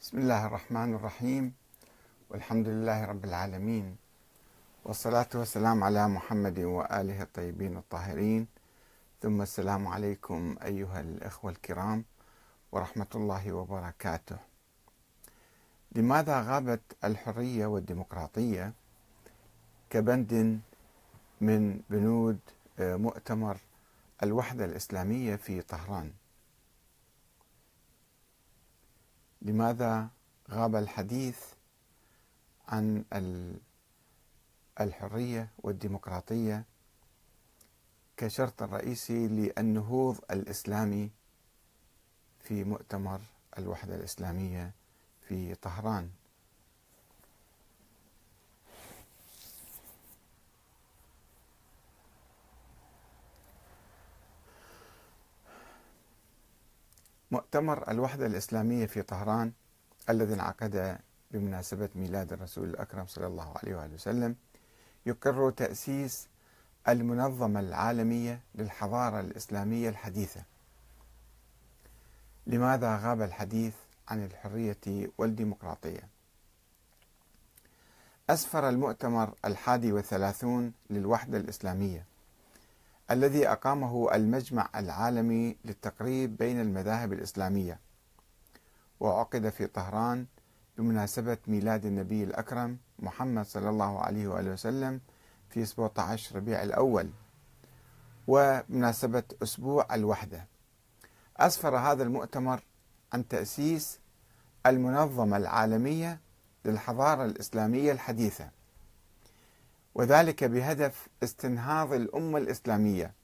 بسم الله الرحمن الرحيم. والحمد لله رب العالمين. والصلاة والسلام على محمد وآله الطيبين الطاهرين. ثم السلام عليكم أيها الإخوة الكرام ورحمة الله وبركاته. لماذا غابت الحرية والديمقراطية كبند من بنود مؤتمر الوحدة الإسلامية في طهران؟ لماذا غاب الحديث عن الحرية والديمقراطية كشرط رئيسي للنهوض الإسلامي في مؤتمر الوحدة الإسلامية في طهران؟ مؤتمر الوحدة الإسلامية في طهران الذي انعقد بمناسبة ميلاد الرسول الأكرم صلى الله عليه وآله وسلم يقر تأسيس المنظمة العالمية للحضارة الإسلامية الحديثة. لماذا غاب الحديث عن الحرية والديمقراطية؟ أسفر المؤتمر الحادي والثلاثون للوحدة الإسلامية. الذي أقامه المجمع العالمي للتقريب بين المذاهب الإسلامية وعقد في طهران بمناسبة ميلاد النبي الأكرم محمد صلى الله عليه وآله وسلم في 17 ربيع الأول وبمناسبة أسبوع الوحدة. أسفر هذا المؤتمر عن تأسيس المنظمة العالمية للحضارة الإسلامية الحديثة. وذلك بهدف استنهاض الأمة الإسلامية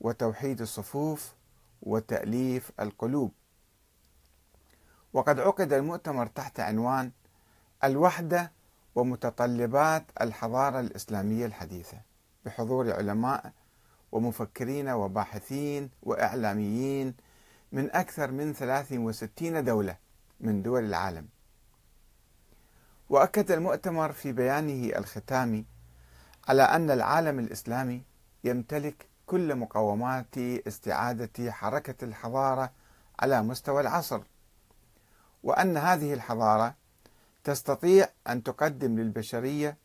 وتوحيد الصفوف وتأليف القلوب. وقد عقد المؤتمر تحت عنوان الوحدة ومتطلبات الحضارة الإسلامية الحديثة بحضور علماء ومفكرين وباحثين وإعلاميين من أكثر من 63 دولة من دول العالم. وأكد المؤتمر في بيانه الختامي على أن العالم الإسلامي يمتلك كل مقومات استعادة حركة الحضارة على مستوى العصر وأن هذه الحضارة تستطيع أن تقدم للبشرية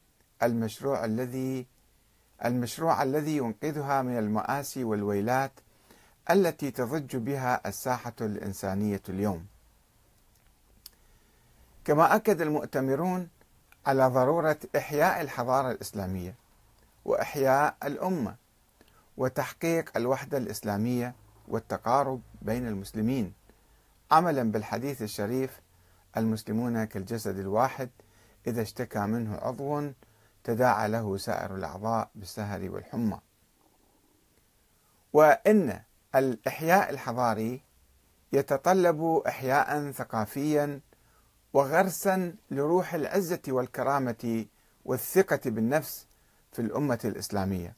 المشروع الذي المشروع الذي ينقذها من المآسي والويلات التي تضج بها الساحة الإنسانية اليوم. كما أكد المؤتمرون على ضرورة إحياء الحضارة الإسلامية وإحياء الأمة وتحقيق الوحدة الإسلامية والتقارب بين المسلمين عملا بالحديث الشريف المسلمون كالجسد الواحد إذا اشتكى منه عضو تداعى له سائر الأعضاء بالسهر والحمى. وإن الإحياء الحضاري يتطلب إحياء ثقافيا وغرسا لروح العزة والكرامة والثقة بالنفس في الأمة الإسلامية.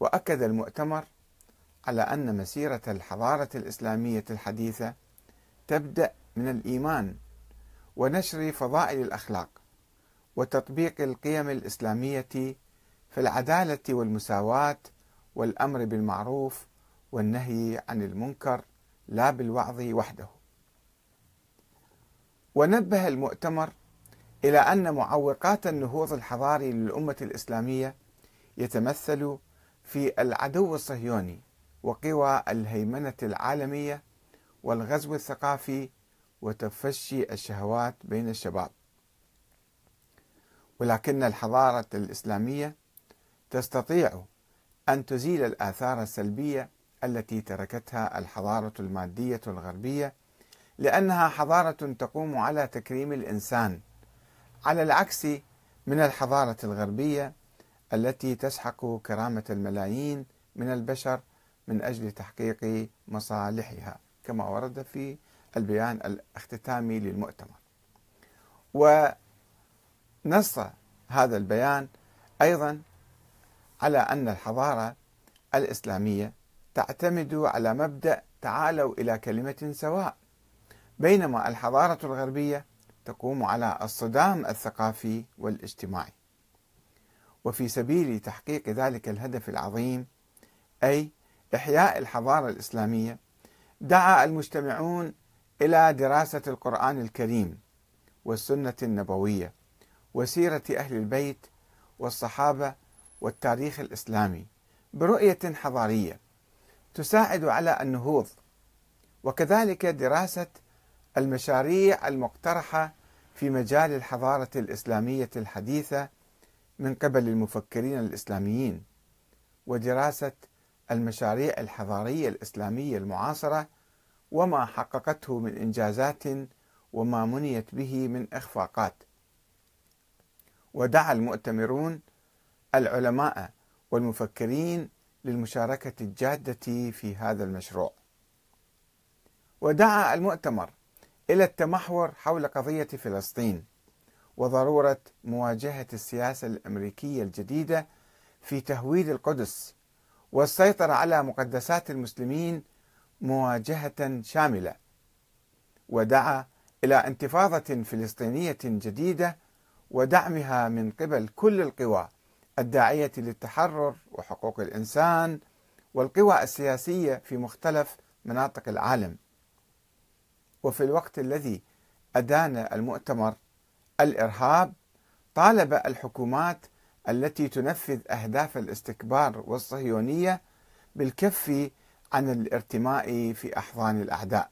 وأكد المؤتمر على أن مسيرة الحضارة الإسلامية الحديثة تبدأ من الإيمان ونشر فضائل الأخلاق وتطبيق القيم الإسلامية في العدالة والمساواة والأمر بالمعروف والنهي عن المنكر لا بالوعظ وحده. ونبه المؤتمر إلى أن معوقات النهوض الحضاري للأمة الإسلامية يتمثل في العدو الصهيوني وقوى الهيمنة العالمية والغزو الثقافي وتفشي الشهوات بين الشباب. ولكن الحضارة الإسلامية تستطيع أن تزيل الآثار السلبية التي تركتها الحضارة المادية الغربية لأنها حضارة تقوم على تكريم الإنسان على العكس من الحضارة الغربية التي تسحق كرامة الملايين من البشر من أجل تحقيق مصالحها كما ورد في البيان الاختتامي للمؤتمر. ونص هذا البيان أيضا على أن الحضارة الإسلامية تعتمد على مبدأ تعالوا إلى كلمة سواء بينما الحضارة الغربية تقوم على الصدام الثقافي والاجتماعي. وفي سبيل تحقيق ذلك الهدف العظيم أي إحياء الحضارة الإسلامية دعا المجتمعون إلى دراسة القرآن الكريم والسنة النبوية وسيرة أهل البيت والصحابة والتاريخ الإسلامي برؤية حضارية تساعد على النهوض. وكذلك دراسة المشاريع المقترحة في مجال الحضارة الإسلامية الحديثة من قبل المفكرين الإسلاميين ودراسة المشاريع الحضارية الإسلامية المعاصرة وما حققته من إنجازات وما منيت به من إخفاقات. ودعا المؤتمرون العلماء والمفكرين للمشاركة الجادة في هذا المشروع. ودعا المؤتمر إلى التمحور حول قضية فلسطين وضرورة مواجهة السياسة الأمريكية الجديدة في تهويد القدس والسيطرة على مقدسات المسلمين مواجهة شاملة. ودعا إلى انتفاضة فلسطينية جديدة ودعمها من قبل كل القوى الداعية للتحرر وحقوق الإنسان والقوى السياسية في مختلف مناطق العالم. وفي الوقت الذي أدان المؤتمر الإرهاب طالب الحكومات التي تنفذ أهداف الاستكبار والصهيونية بالكف عن الارتماء في أحضان الأعداء.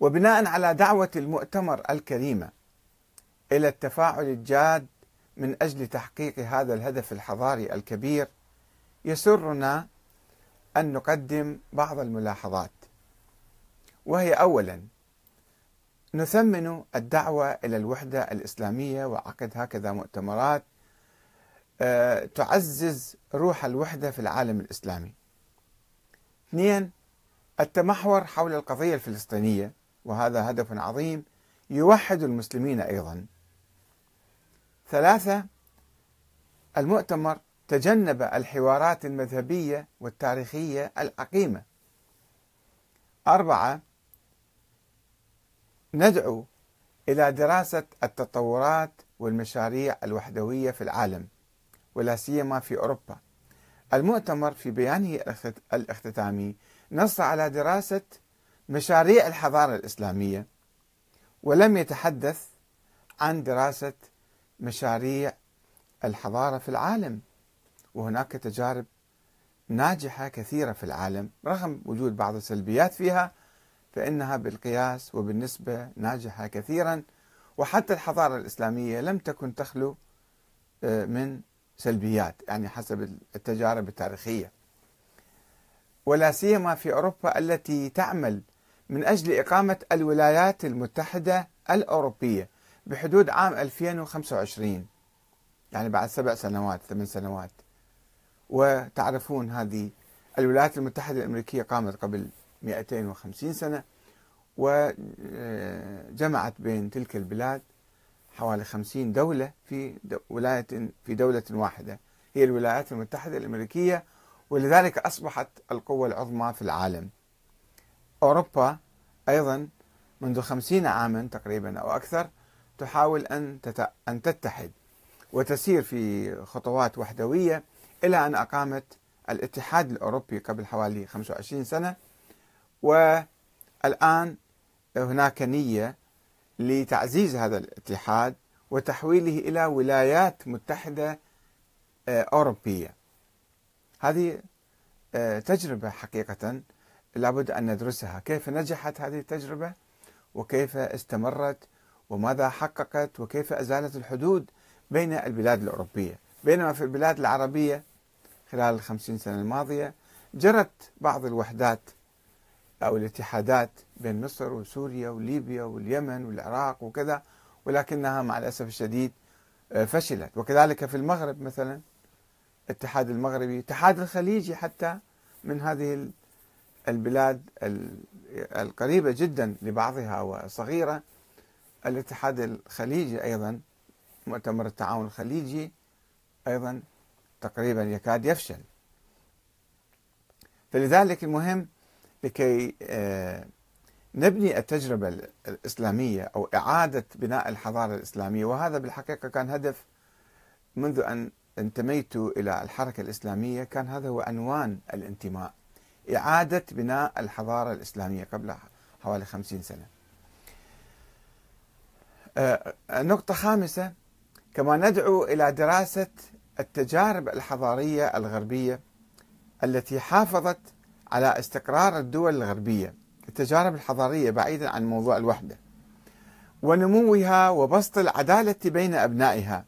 وبناء على دعوة المؤتمر الكريمة إلى التفاعل الجاد من أجل تحقيق هذا الهدف الحضاري الكبير يسرنا أن نقدم بعض الملاحظات. وهي أولا نثمن الدعوة إلى الوحدة الإسلامية وعقد هكذا مؤتمرات آه، تعزز روح الوحدة في العالم الإسلامي. اثنين التمحور حول القضية الفلسطينية وهذا هدف عظيم يوحد المسلمين أيضا. ثلاثة المؤتمر تجنب الحوارات المذهبية والتاريخية العقيمة. أربعة ندعو إلى دراسة التطورات والمشاريع الوحدوية في العالم ولا سيما في أوروبا. المؤتمر في بيانه الاختتامي نص على دراسة مشاريع الحضارة الإسلامية ولم يتحدث عن دراسة مشاريع الحضارة في العالم. وهناك تجارب ناجحة كثيرة في العالم رغم وجود بعض السلبيات فيها فإنها بالقياس وبالنسبة ناجحة كثيرا وحتى الحضارة الإسلامية لم تكن تخلو آه، من سلبيات يعني حسب التجارب التاريخية. ولا سيما في أوروبا التي تعمل من أجل إقامة الولايات المتحدة الأوروبية بحدود عام 2025 يعني بعد سبع سنوات ثمان سنوات. وتعرفون هذه الولايات المتحدة الأمريكية قامت قبل 250 سنة وجمعت بين تلك البلاد حوالي 50 دولة في ولاية في دولة واحدة. هي الولايات المتحدة الأمريكية ولذلك أصبحت القوة العظمى في العالم. أوروبا أيضا منذ خمسين عاما تقريبا أو أكثر تحاول أن أن تتحد وتسير في خطوات وحدوية إلى أن أقامت الاتحاد الأوروبي قبل حوالي 25 سنة. والآن هناك نية لتعزيز هذا الاتحاد وتحويله إلى ولايات متحدة آه، أوروبية. هذه آه، تجربة حقيقة لابد أن ندرسها. كيف نجحت هذه التجربة؟ وكيف استمرت؟ وماذا حققت؟ وكيف أزالت الحدود بين البلاد الأوروبية؟ بينما في البلاد العربية خلال الخمسين سنة الماضية جرت بعض الوحدات أو الاتحادات بين مصر وسوريا وليبيا واليمن والعراق وكذا ولكنها مع الأسف الشديد آه، فشلت. وكذلك في المغرب مثلا الاتحاد المغربي الاتحاد الخليجي حتى من هذه البلاد القريبة جدا لبعضها وصغيرة الاتحاد الخليجي أيضا مؤتمر التعاون الخليجي أيضا تقريبا يكاد يفشل. فلذلك المهم لكي آه، نبني التجربة الإسلامية أو إعادة بناء الحضارة الإسلامية. وهذا بالحقيقة كان هدف منذ أن انتميت إلى الحركة الإسلامية. كان هذا هو عنوان الانتماء إعادة بناء الحضارة الإسلامية قبل حوالي خمسين سنة. آه، نقطة خامسة كما ندعو إلى دراسة التجارب الحضارية الغربية التي حافظت على استقرار الدول الغربية التجارب الحضارية بعيدا عن موضوع الوحدة ونموها وبسط العدالة بين أبنائها.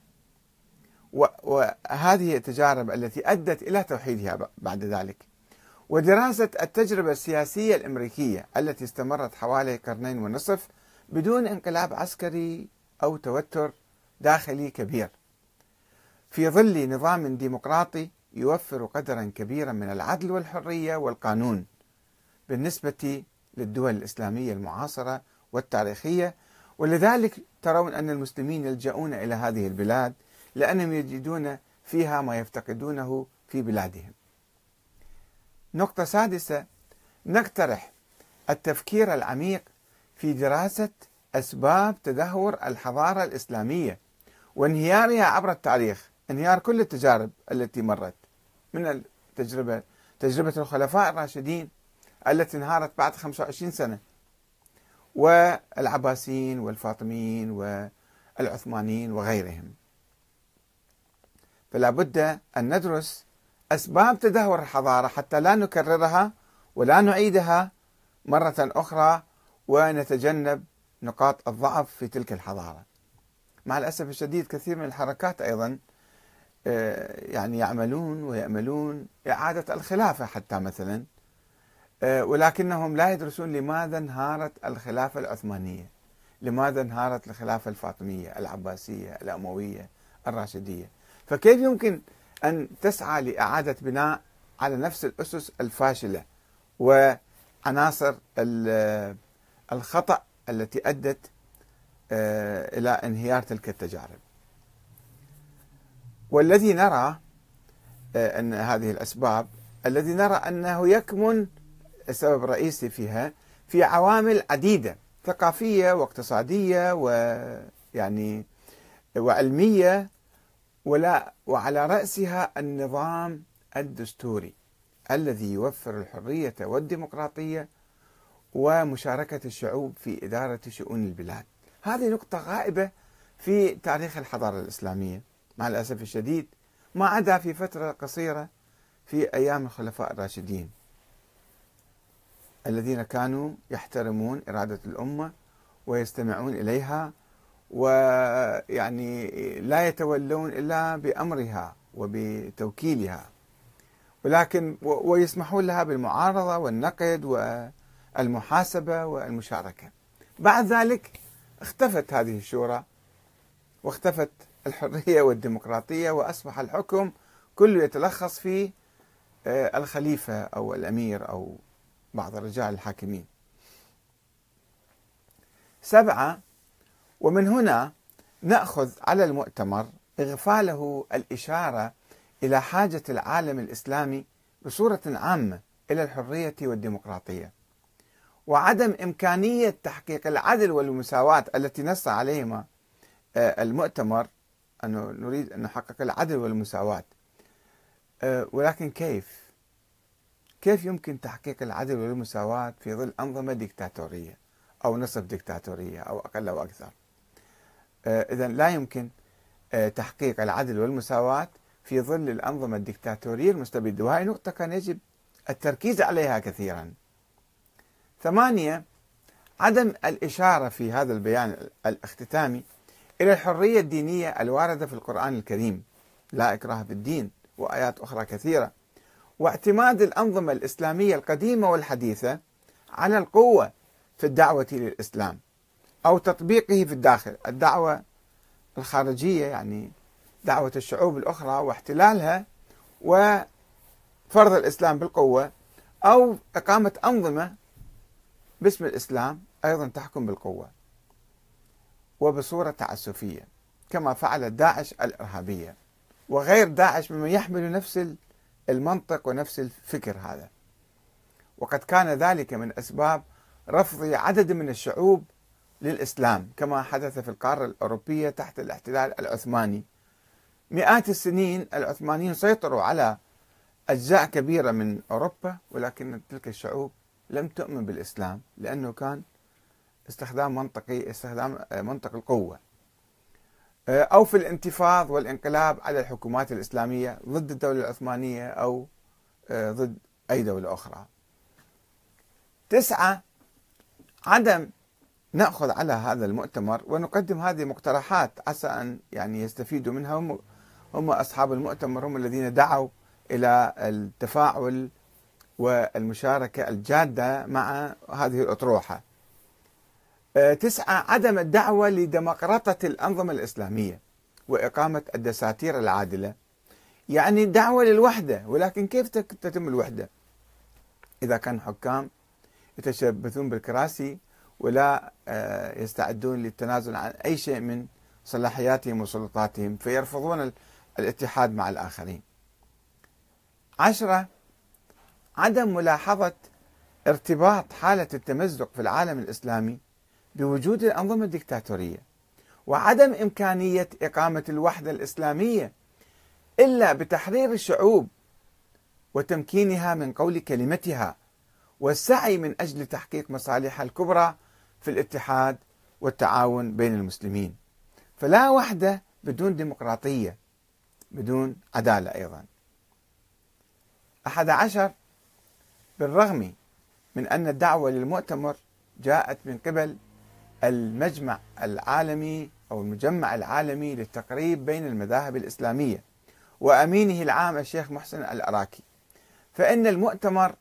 وهذه التجارب التي أدت إلى توحيدها بعد ذلك. ودراسة التجربة السياسية الأمريكية التي استمرت حوالي قرنين ونصف بدون انقلاب عسكري أو توتر داخلي كبير. في ظل نظام ديمقراطي يوفر قدرا كبيرا من العدل والحرية والقانون بالنسبة للدول الإسلامية المعاصرة والتاريخية. ولذلك ترون أن المسلمين يلجؤون إلى هذه البلاد لأنهم يجدون فيها ما يفتقدونه في بلادهم. نقطة سادسة نقترح التفكير العميق في دراسة أسباب تدهور الحضارة الإسلامية وانهيارها عبر التاريخ انهيار كل التجارب التي مرت. من التجربة. تجربة الخلفاء الراشدين التي انهارت بعد 25 سنة. والعباسيين والفاطميين والعثمانيين وغيرهم. فلا بد أن ندرس أسباب تدهور الحضارة حتى لا نكررها ولا نعيدها مرة أخرى ونتجنب نقاط الضعف في تلك الحضارة. مع الأسف الشديد كثير من الحركات أيضا يعني يعملون ويأملون إعادة الخلافة حتى مثلا. آه، ولكنهم لا يدرسون لماذا انهارت الخلافة العثمانية لماذا انهارت الخلافة الفاطمية العباسية الأموية الراشدية. فكيف يمكن أن تسعى لإعادة بناء على نفس الأسس الفاشلة وعناصر الخطأ التي أدت آه، إلى انهيار تلك التجارب؟ والذي نرى آه، أن هذه الأسباب الذي نرى أنه يكمن السبب الرئيسي فيها في عوامل عديدة ثقافية واقتصادية ويعني وعلمية ولا وعلى رأسها النظام الدستوري الذي يوفر الحرية والديمقراطية ومشاركة الشعوب في إدارة شؤون البلاد. هذه نقطة غائبة في تاريخ الحضارة الإسلامية. مع الأسف الشديد ما عدا في فترة قصيرة في أيام الخلفاء الراشدين الذين كانوا يحترمون إرادة الأمة ويستمعون إليها ويعني لا يتولون إلا بأمرها وبتوكيلها. ولكن ويسمحون لها بالمعارضة والنقد والمحاسبة والمشاركة. بعد ذلك اختفت هذه الشورى واختفت الحرية والديمقراطية وأصبح الحكم كله يتلخص في آه، الخليفة أو الأمير أو بعض الرجال الحاكمين. سبعة ومن هنا نأخذ على المؤتمر إغفاله الإشارة إلى حاجة العالم الإسلامي بصورة عامة إلى الحرية والديمقراطية وعدم إمكانية تحقيق العدل والمساواة التي نص عليهما آه، المؤتمر أنه نريد أن نحقق العدل والمساواة. آه، ولكن كيف؟ كيف يمكن تحقيق العدل والمساواة في ظل أنظمة ديكتاتورية أو نصف ديكتاتورية أو أقل أو أكثر؟ آه، إذا لا يمكن آه، تحقيق العدل والمساواة في ظل الأنظمة الديكتاتورية المستبدة. وهي نقطة كان يجب التركيز عليها كثيرا. ثمانية عدم الإشارة في هذا البيان الاختتامي إلى الحرية الدينية الواردة في القرآن الكريم. لا إكراه في الدين وآيات أخرى كثيرة. واعتماد الأنظمة الإسلامية القديمة والحديثة على القوة في الدعوة للإسلام أو تطبيقه في الداخل. الدعوة الخارجية يعني دعوة الشعوب الأخرى واحتلالها وفرض الإسلام بالقوة أو إقامة أنظمة باسم الإسلام أيضا تحكم بالقوة. وبصورة تعسفية كما فعلت داعش الإرهابية. وغير داعش ممن يحمل نفس المنطق ونفس الفكر هذا. وقد كان ذلك من أسباب رفض عدد من الشعوب للإسلام كما حدث في القارة الأوروبية تحت الاحتلال العثماني. مئات السنين العثمانيين سيطروا على أجزاء كبيرة من أوروبا ولكن تلك الشعوب لم تؤمن بالإسلام لأنه كان استخدام منطقي استخدام منطق القوة. أو في الانتفاض والانقلاب على الحكومات الإسلامية ضد الدولة العثمانية أو ضد أي دولة أخرى. تسعة عدم نأخذ على هذا المؤتمر ونقدم هذه مقترحات عسى أن يعني يستفيدوا منها. هم, هم أصحاب المؤتمر هم الذين دعوا إلى التفاعل والمشاركة الجادة مع هذه الأطروحة. آه، تسعة عدم الدعوة لديمقراطة الأنظمة الإسلامية وإقامة الدساتير العادلة. يعني دعوة للوحدة ولكن كيف تتم الوحدة؟ إذا كان حكام يتشبثون بالكراسي ولا آه، يستعدون للتنازل عن أي شيء من صلاحياتهم وسلطاتهم فيرفضون الاتحاد مع الآخرين. عشرة عدم ملاحظة ارتباط حالة التمزق في العالم الإسلامي بوجود الأنظمة الدكتاتورية وعدم إمكانية إقامة الوحدة الإسلامية إلا بتحرير الشعوب وتمكينها من قول كلمتها والسعي من أجل تحقيق مصالحها الكبرى في الاتحاد والتعاون بين المسلمين. فلا وحدة بدون ديمقراطية بدون عدالة أيضا. أحد عشر بالرغم من أن الدعوة للمؤتمر جاءت من قبل المجمع العالمي أو المجمع العالمي للتقريب بين المذاهب الإسلامية وأمينه العام الشيخ محسن العراكي فإن المؤتمر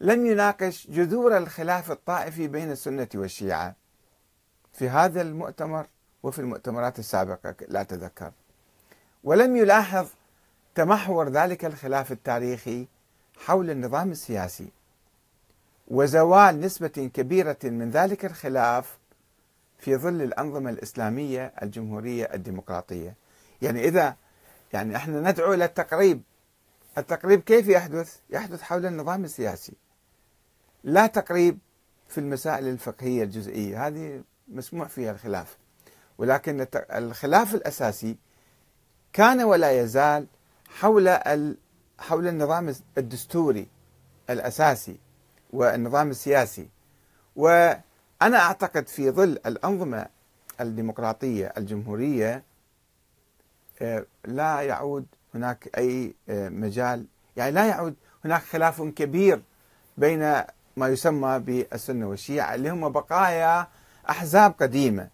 لم يناقش جذور الخلاف الطائفي بين السنة والشيعة. في هذا المؤتمر وفي المؤتمرات السابقة لا تذكر. ولم يلاحظ تمحور ذلك الخلاف التاريخي حول النظام السياسي. وزوال نسبة كبيرة من ذلك الخلاف في ظل الأنظمة الإسلامية الجمهورية الديمقراطية. يعني إذا يعني إحنا ندعو إلى التقريب. التقريب كيف يحدث؟ يحدث حول النظام السياسي. لا تقريب في المسائل الفقهية الجزئية. هذه مسموح فيها الخلاف. ولكن الخلاف الأساسي كان ولا يزال حول حول النظام الدستوري الأساسي والنظام السياسي. وأنا أعتقد في ظل الأنظمة الديمقراطية الجمهورية آه، لا يعود هناك أي آه، مجال. يعني لا يعود هناك خلاف كبير بين ما يسمى بالسنة والشيعة اللي هم بقايا أحزاب قديمة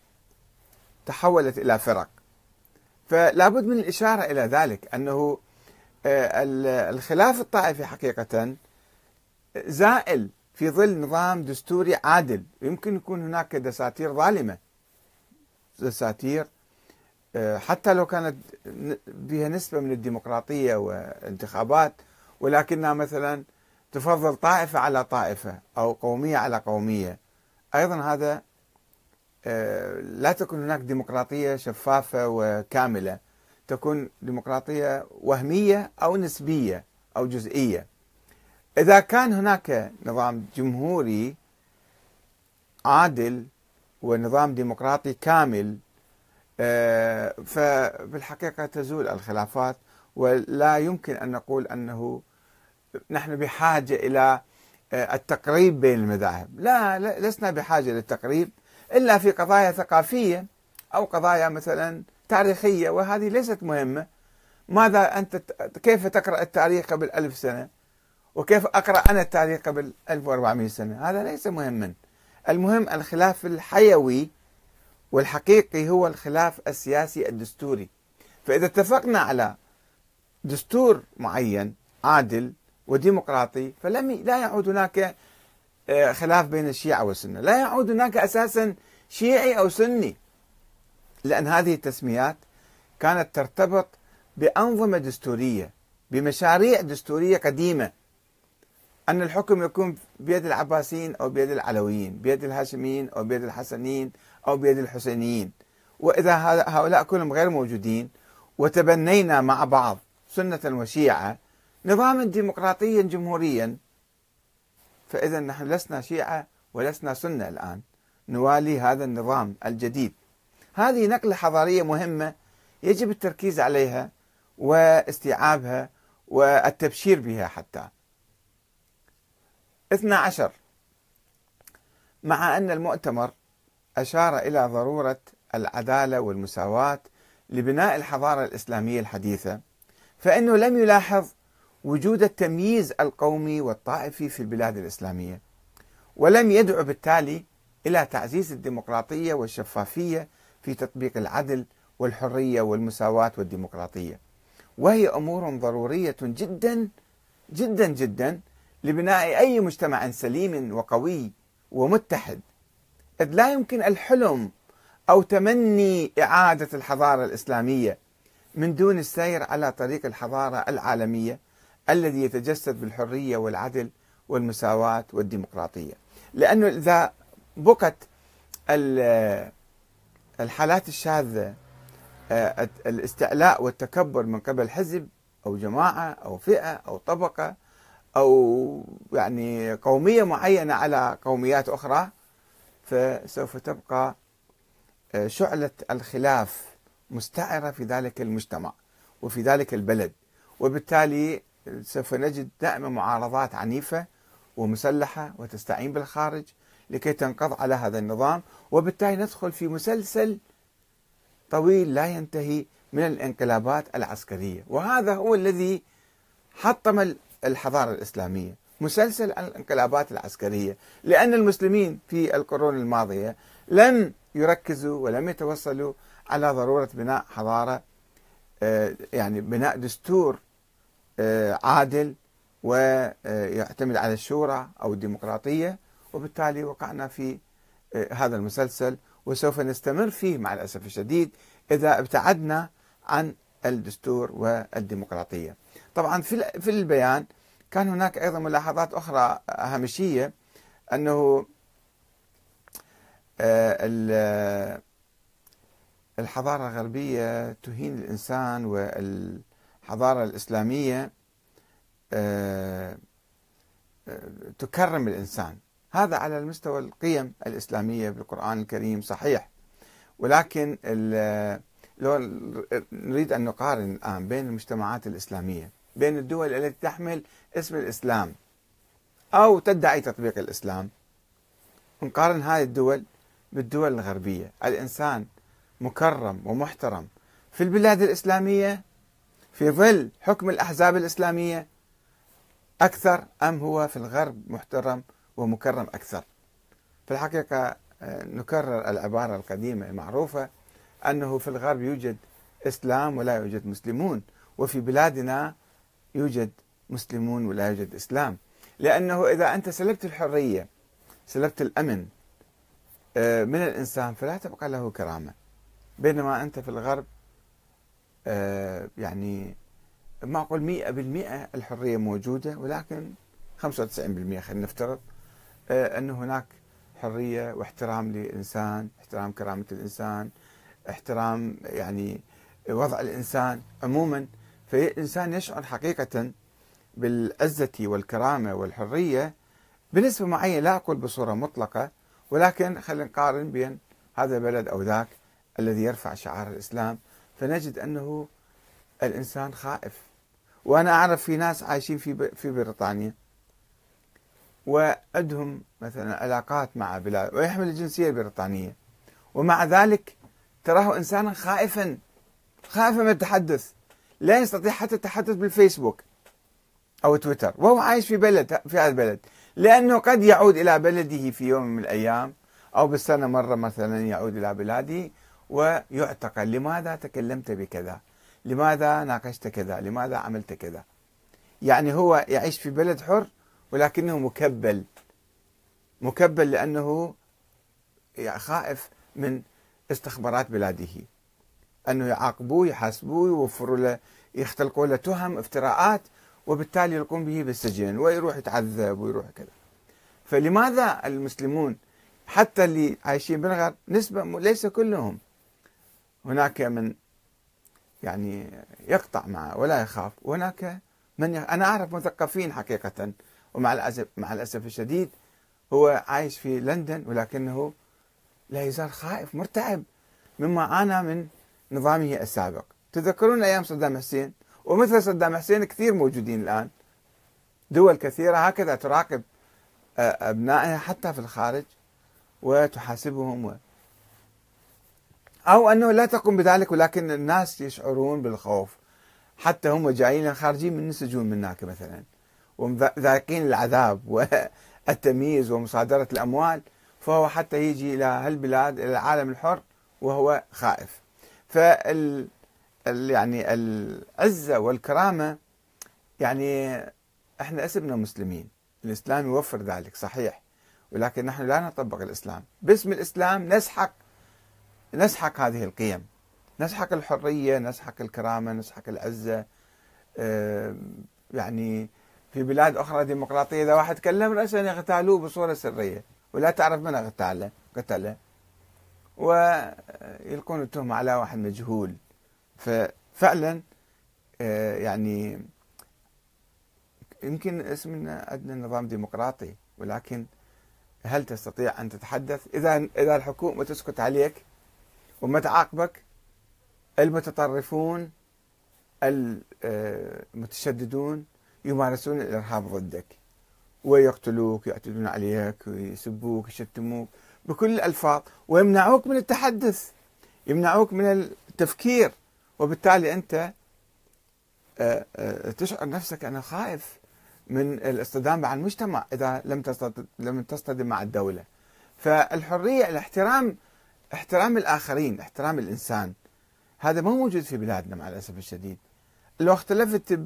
تحولت إلى فرق. فلا بد من الإشارة إلى ذلك أنه آه، الخلاف الطائفي حقيقة زائل في ظل نظام دستوري عادل. يمكن يكون هناك دساتير ظالمة. دساتير آه، حتى لو كانت بها نسبة من الديمقراطية والانتخابات ولكنها مثلا تفضل طائفة على طائفة أو قومية على قومية. أيضا هذا آه، لا تكون هناك ديمقراطية شفافة وكاملة. تكون ديمقراطية وهمية أو نسبية أو جزئية. إذا كان هناك نظام جمهوري عادل ونظام ديمقراطي كامل آه، فبالحقيقة تزول الخلافات ولا يمكن أن نقول أنه نحن بحاجة إلى آه، التقريب بين المذاهب. لا لسنا بحاجة للتقريب إلا في قضايا ثقافية أو قضايا مثلا تاريخية وهذه ليست مهمة. ماذا أنت كيف تقرأ التاريخ قبل ألف سنة؟ وكيف أقرأ أنا التاريخ قبل 1400 سنة؟ هذا ليس مهما. المهم الخلاف الحيوي والحقيقي هو الخلاف السياسي الدستوري. فإذا اتفقنا على دستور معين عادل وديمقراطي فلم لا يعود هناك آه، خلاف بين الشيعة والسنة. لا يعود هناك أساسا شيعي أو سني لأن هذه التسميات كانت ترتبط بأنظمة دستورية بمشاريع دستورية قديمة. أن الحكم يكون بيد العباسيين أو بيد العلويين بيد الهاشميين أو بيد الحسنيين أو بيد الحسينيين. وإذا هؤلاء كلهم غير موجودين وتبنينا مع بعض سنة وشيعة نظاما ديمقراطيا جمهوريا فإذا نحن لسنا شيعة ولسنا سنة الآن نوالي هذا النظام الجديد. هذه نقلة حضارية مهمة يجب التركيز عليها واستيعابها والتبشير بها حتى. 12 مع أن المؤتمر أشار إلى ضرورة العدالة والمساواة لبناء الحضارة الإسلامية الحديثة فإنه لم يلاحظ وجود التمييز القومي والطائفي في البلاد الإسلامية ولم يدعو بالتالي إلى تعزيز الديمقراطية والشفافية في تطبيق العدل والحرية والمساواة والديمقراطية. وهي أمور ضرورية جدا جدا جدا لبناء أي مجتمع سليم وقوي ومتحد. إذ لا يمكن الحلم أو تمني إعادة الحضارة الإسلامية من دون السير على طريق الحضارة العالمية الذي يتجسد بالحرية والعدل والمساواة والديمقراطية. لأنه إذا بقت الحالات الشاذة آه، الإستعلاء والتكبر من قبل حزب أو جماعة أو فئة أو طبقة أو يعني قومية معينة على قوميات أخرى فسوف تبقى آه، شعلة الخلاف مستعرة في ذلك المجتمع وفي ذلك البلد. وبالتالي سوف نجد دائما معارضات عنيفة ومسلحة وتستعين بالخارج لكي تنقض على هذا النظام. وبالتالي ندخل في مسلسل طويل لا ينتهي من الانقلابات العسكرية. وهذا هو الذي حطم الحضارة الإسلامية مسلسل الانقلابات العسكرية لأن المسلمين في القرون الماضية لم يركزوا ولم يتوصلوا على ضرورة بناء حضارة آه، يعني بناء دستور آه، عادل ويعتمد على الشورى أو الديمقراطية. وبالتالي وقعنا في آه، هذا المسلسل وسوف نستمر فيه مع الأسف الشديد إذا ابتعدنا عن الدستور والديمقراطية. طبعا في في البيان كان هناك أيضا ملاحظات أخرى هامشية أنه آه، الحضارة الغربية تهين الإنسان والحضارة الإسلامية آه، تكرم الإنسان. هذا على المستوى القيم الإسلامية بالقرآن الكريم صحيح. ولكن لو نريد أن نقارن الآن بين المجتمعات الإسلامية بين الدول التي تحمل اسم الإسلام أو تدعي تطبيق الإسلام. نقارن هذه الدول بالدول الغربية. الإنسان مكرم ومحترم في البلاد الإسلامية في ظل حكم الأحزاب الإسلامية أكثر أم هو في الغرب محترم ومكرم أكثر. في الحقيقة آه، نكرر العبارة القديمة المعروفة أنه في الغرب يوجد إسلام ولا يوجد مسلمون. وفي بلادنا يوجد مسلمون ولا يوجد إسلام. لأنه إذا أنت سلبت الحرية سلبت الأمن آه، من الإنسان فلا تبقى له كرامة. بينما أنت في الغرب آه، يعني ما أقول مئة بالمئة الحرية موجودة ولكن 95% خلينا نفترض آه، أن هناك حرية واحترام للإنسان احترام كرامة الإنسان احترام يعني وضع الإنسان عموما فالإنسان يشعر حقيقة بالعزة والكرامة والحرية بنسبة معينة لا أقول بصورة مطلقة ولكن خلينا نقارن بين هذا البلد أو ذاك الذي يرفع شعار الإسلام فنجد أنه الإنسان خائف. وأنا أعرف في ناس عايشين في في بريطانيا وعندهم مثلا علاقات مع بلاد ويحمل الجنسية البريطانية. ومع ذلك تراه إنسانا خائفا خائفا من التحدث. لا يستطيع حتى التحدث بالفيسبوك أو تويتر وهو عايش في بلد في هذا البلد لأنه قد يعود إلى بلده في يوم من الأيام أو بالسنة مرة مثلا يعود إلى بلاده ويعتقل لماذا تكلمت بكذا؟ لماذا ناقشت كذا؟ لماذا عملت كذا؟ يعني هو يعيش في بلد حر ولكنه مكبل مكبل لأنه خائف من استخبارات بلاده. أنه يعاقبوه يحاسبوه يوفروا له يختلقوا له تهم افتراءات وبالتالي يلقون به بالسجن ويروح يتعذب ويروح كذا. فلماذا المسلمون حتى اللي عايشين بالغرب نسبة ليس كلهم. هناك من يعني يقطع معه ولا يخاف. وهناك من يخ... أنا أعرف مثقفين حقيقة ومع الأسف مع الأسف الشديد هو عايش في لندن ولكنه لا يزال خائف مرتعب مما عانى من نظامه السابق. تذكرون أيام صدام حسين؟ ومثل صدام حسين كثير موجودين الآن. دول كثيرة هكذا تراقب آه، أبنائها حتى في الخارج وتحاسبهم و... أو أنه لا تقوم بذلك ولكن الناس يشعرون بالخوف. حتى هم جايين خارجين من السجون من هناك مثلا وذاقين العذاب والتمييز ومصادرة الأموال. فهو حتى يجي إلى هالبلاد إلى العالم الحر وهو خائف. فال يعني العزة والكرامة يعني إحنا اسمنا مسلمين. الإسلام يوفر ذلك صحيح. ولكن نحن لا نطبق الإسلام. باسم الإسلام نسحق نسحق هذه القيم. نسحق الحرية نسحق الكرامة نسحق العزة. يعني في بلاد أخرى ديمقراطية إذا واحد تكلم رأسا يغتالوه بصورة سرية. ولا تعرف من أغتاله؟ قتله. ويلقون التهمة على واحد مجهول. ففعلا آه، يعني يمكن اسمنا عندنا نظام ديمقراطي ولكن هل تستطيع أن تتحدث؟ إذا إذا الحكومة تسكت عليك وما تعاقبك المتطرفون المتشددون يمارسون الإرهاب ضدك ويقتلوك ويعتدون عليك ويسبوك ويشتموك بكل الألفاظ ويمنعوك من التحدث يمنعوك من التفكير وبالتالي أنت آه، آه، تشعر نفسك أنا خائف من الاصطدام مع المجتمع إذا لم لم تصطدم مع الدولة. فالحرية الاحترام احترام الآخرين احترام الإنسان هذا ما موجود في بلادنا مع الأسف الشديد. لو اختلفت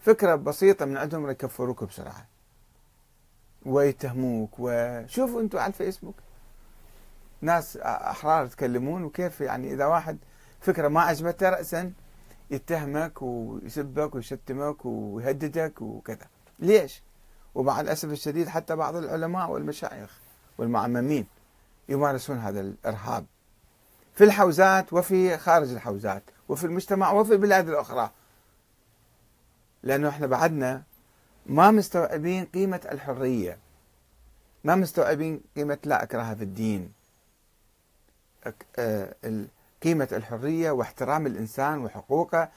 فكره بسيطة من عندهم يكفروك بسرعة. ويتهموك وشوفوا أنتم على الفيسبوك. ناس أحرار يتكلمون وكيف يعني إذا واحد فكرة ما عجبته راسا يتهمك ويسبك ويشتمك ويهددك وكذا. ليش؟ ومع الأسف الشديد حتى بعض العلماء والمشايخ والمعممين يمارسون هذا الإرهاب في الحوزات وفي خارج الحوزات وفي المجتمع وفي البلاد الأخرى. لأنه إحنا بعدنا ما مستوعبين قيمة الحرية. ما مستوعبين قيمة لا أكره في الدين. آه، قيمة الحرية واحترام الإنسان وحقوقه.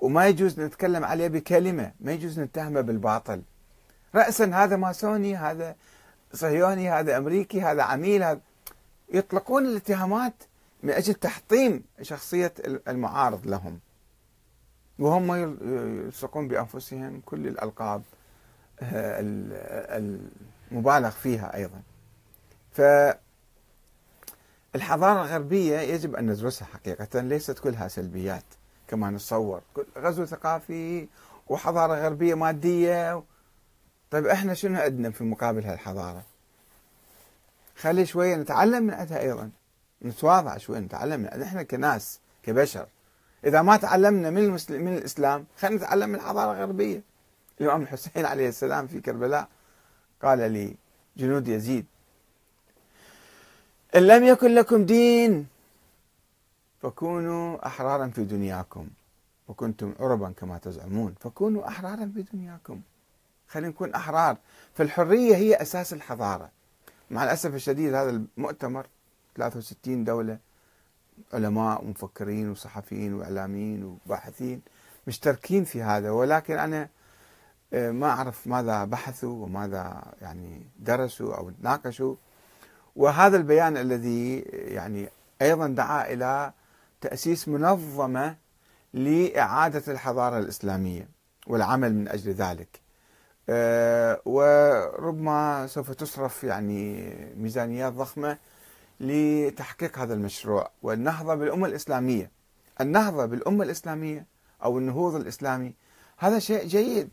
وما يجوز نتكلم عليه بكلمة. ما يجوز نتهمه بالباطل. رأسا هذا ماسوني هذا صهيوني هذا أمريكي هذا عميل هذا يطلقون الاتهامات من أجل تحطيم شخصية المعارض لهم. وهم يلصقون بأنفسهم كل الألقاب. المبالغ فيها أيضا. ف الحضارة الغربية يجب أن ندرسها حقيقة ليست كلها سلبيات كما نتصور. غزو ثقافي وحضارة غربية مادية. طيب إحنا شنو عندنا في مقابل هالحضارة؟ خلي شوية نتعلم من عندها أيضا. نتواضع شوي نتعلم من إحنا كناس كبشر إذا ما تعلمنا من المسلم من الإسلام خلينا نتعلم من الحضارة الغربية. الإمام الحسين عليه السلام في كربلاء قال لجنود يزيد إن لم يكن لكم دين فكونوا أحرارا في دنياكم وكنتم عربا كما تزعمون فكونوا أحرارا في دنياكم. خلينا نكون أحرار فالحرية هي أساس الحضارة. مع الأسف الشديد هذا المؤتمر 63 دولة علماء ومفكرين وصحفيين وإعلاميين وباحثين مشتركين في هذا ولكن أنا ما أعرف ماذا بحثوا وماذا يعني درسوا أو ناقشوا وهذا البيان الذي يعني أيضا دعا إلى تأسيس منظمة لإعادة الحضارة الإسلامية والعمل من أجل ذلك. آه، وربما سوف تصرف يعني ميزانيات ضخمة لتحقيق هذا المشروع والنهضة بالأمة الإسلامية. النهضة بالأمة الإسلامية أو النهوض الإسلامي هذا شيء جيد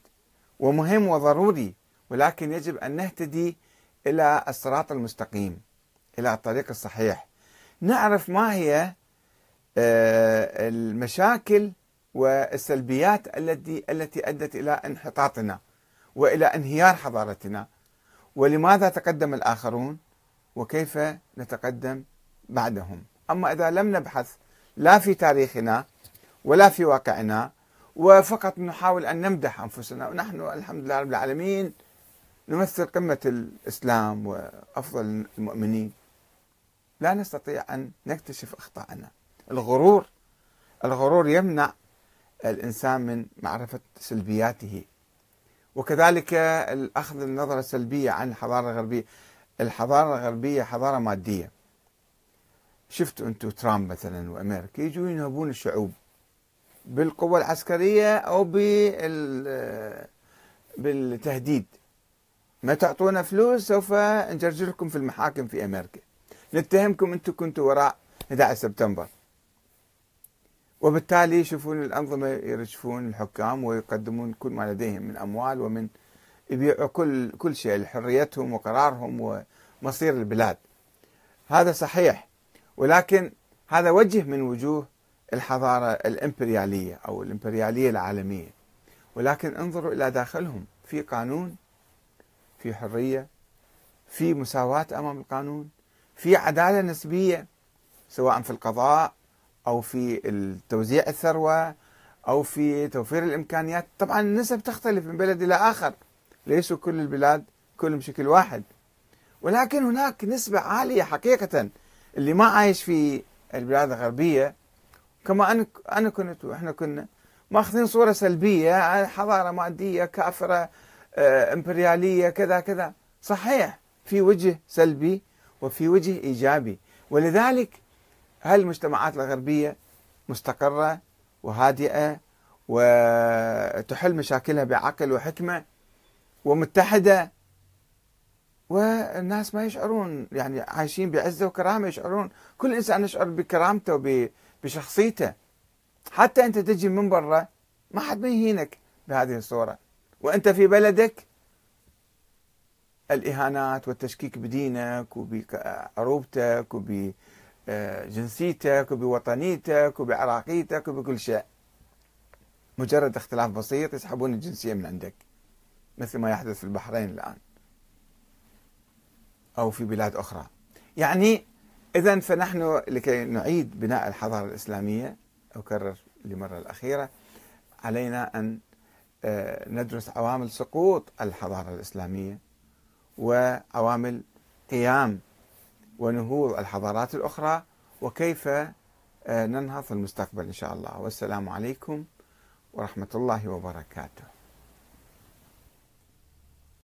ومهم وضروري ولكن يجب أن نهتدي إلى الصراط المستقيم. إلى الطريق الصحيح. نعرف ما هي آه، المشاكل والسلبيات التي التي أدت إلى انحطاطنا وإلى انهيار حضارتنا. ولماذا تقدم الآخرون؟ وكيف نتقدم بعدهم؟ أما إذا لم نبحث لا في تاريخنا ولا في واقعنا وفقط نحاول أن نمدح أنفسنا. ونحن الحمد لله رب العالمين نمثل قمة الإسلام وأفضل المؤمنين. لا نستطيع أن نكتشف أخطاءنا. الغرور الغرور يمنع الإنسان من معرفة سلبياته. وكذلك الأخذ النظرة السلبية عن الحضارة الغربية. الحضارة الغربية حضارة مادية. شفتوا أنتم ترامب مثلا وأمريكا يجوا ينهبون الشعوب. بالقوة العسكرية أو بالتهديد. ما تعطونا فلوس سوف نجرجركم في المحاكم في أمريكا. نتهمكم أنتم كنتوا وراء 11 سبتمبر. وبالتالي يشوفون الأنظمة يرجفون الحكام ويقدمون كل ما لديهم من أموال ومن يبيعوا كل كل شيء لحريتهم وقرارهم ومصير البلاد. هذا صحيح ولكن هذا وجه من وجوه الحضارة الإمبريالية أو الإمبريالية العالمية. ولكن انظروا إلى داخلهم. في قانون في حرية في مساواة أمام القانون في عدالة نسبية سواء في القضاء أو في توزيع الثروة أو في توفير الإمكانيات. طبعا النسب تختلف من بلد إلى آخر. ليسوا كل البلاد كلهم بشكل واحد. ولكن هناك نسبة عالية حقيقة. اللي ما عايش في البلاد الغربية كما أنا أنا كنت وإحنا كنا ماخذين صورة سلبية حضارة مادية كافرة آه، إمبريالية كذا كذا. صحيح في وجه سلبي وفي وجه إيجابي. ولذلك هالمجتمعات الغربية مستقرة وهادئة وتحل مشاكلها بعقل وحكمة ومتحدة. والناس ما يشعرون يعني عايشين بعزة وكرامة يشعرون. كل إنسان يشعر بكرامته بشخصيته. حتى أنت تجي من برا ما حد ما يهينك بهذه الصورة. وأنت في بلدك الإهانات والتشكيك بدينك وبعروبتك وبجنسيتك وبوطنيتك وبعراقيتك وبكل شيء. مجرد اختلاف بسيط يسحبون الجنسية من عندك مثل ما يحدث في البحرين الآن أو في بلاد أخرى. يعني إذا فنحن لكي نعيد بناء الحضارة الإسلامية أكرر للمرة الأخيرة علينا أن آه، ندرس عوامل سقوط الحضارة الإسلامية وعوامل قيام ونهوض الحضارات الأخرى وكيف آه، ننهض في المستقبل إن شاء الله. والسلام عليكم ورحمة الله وبركاته.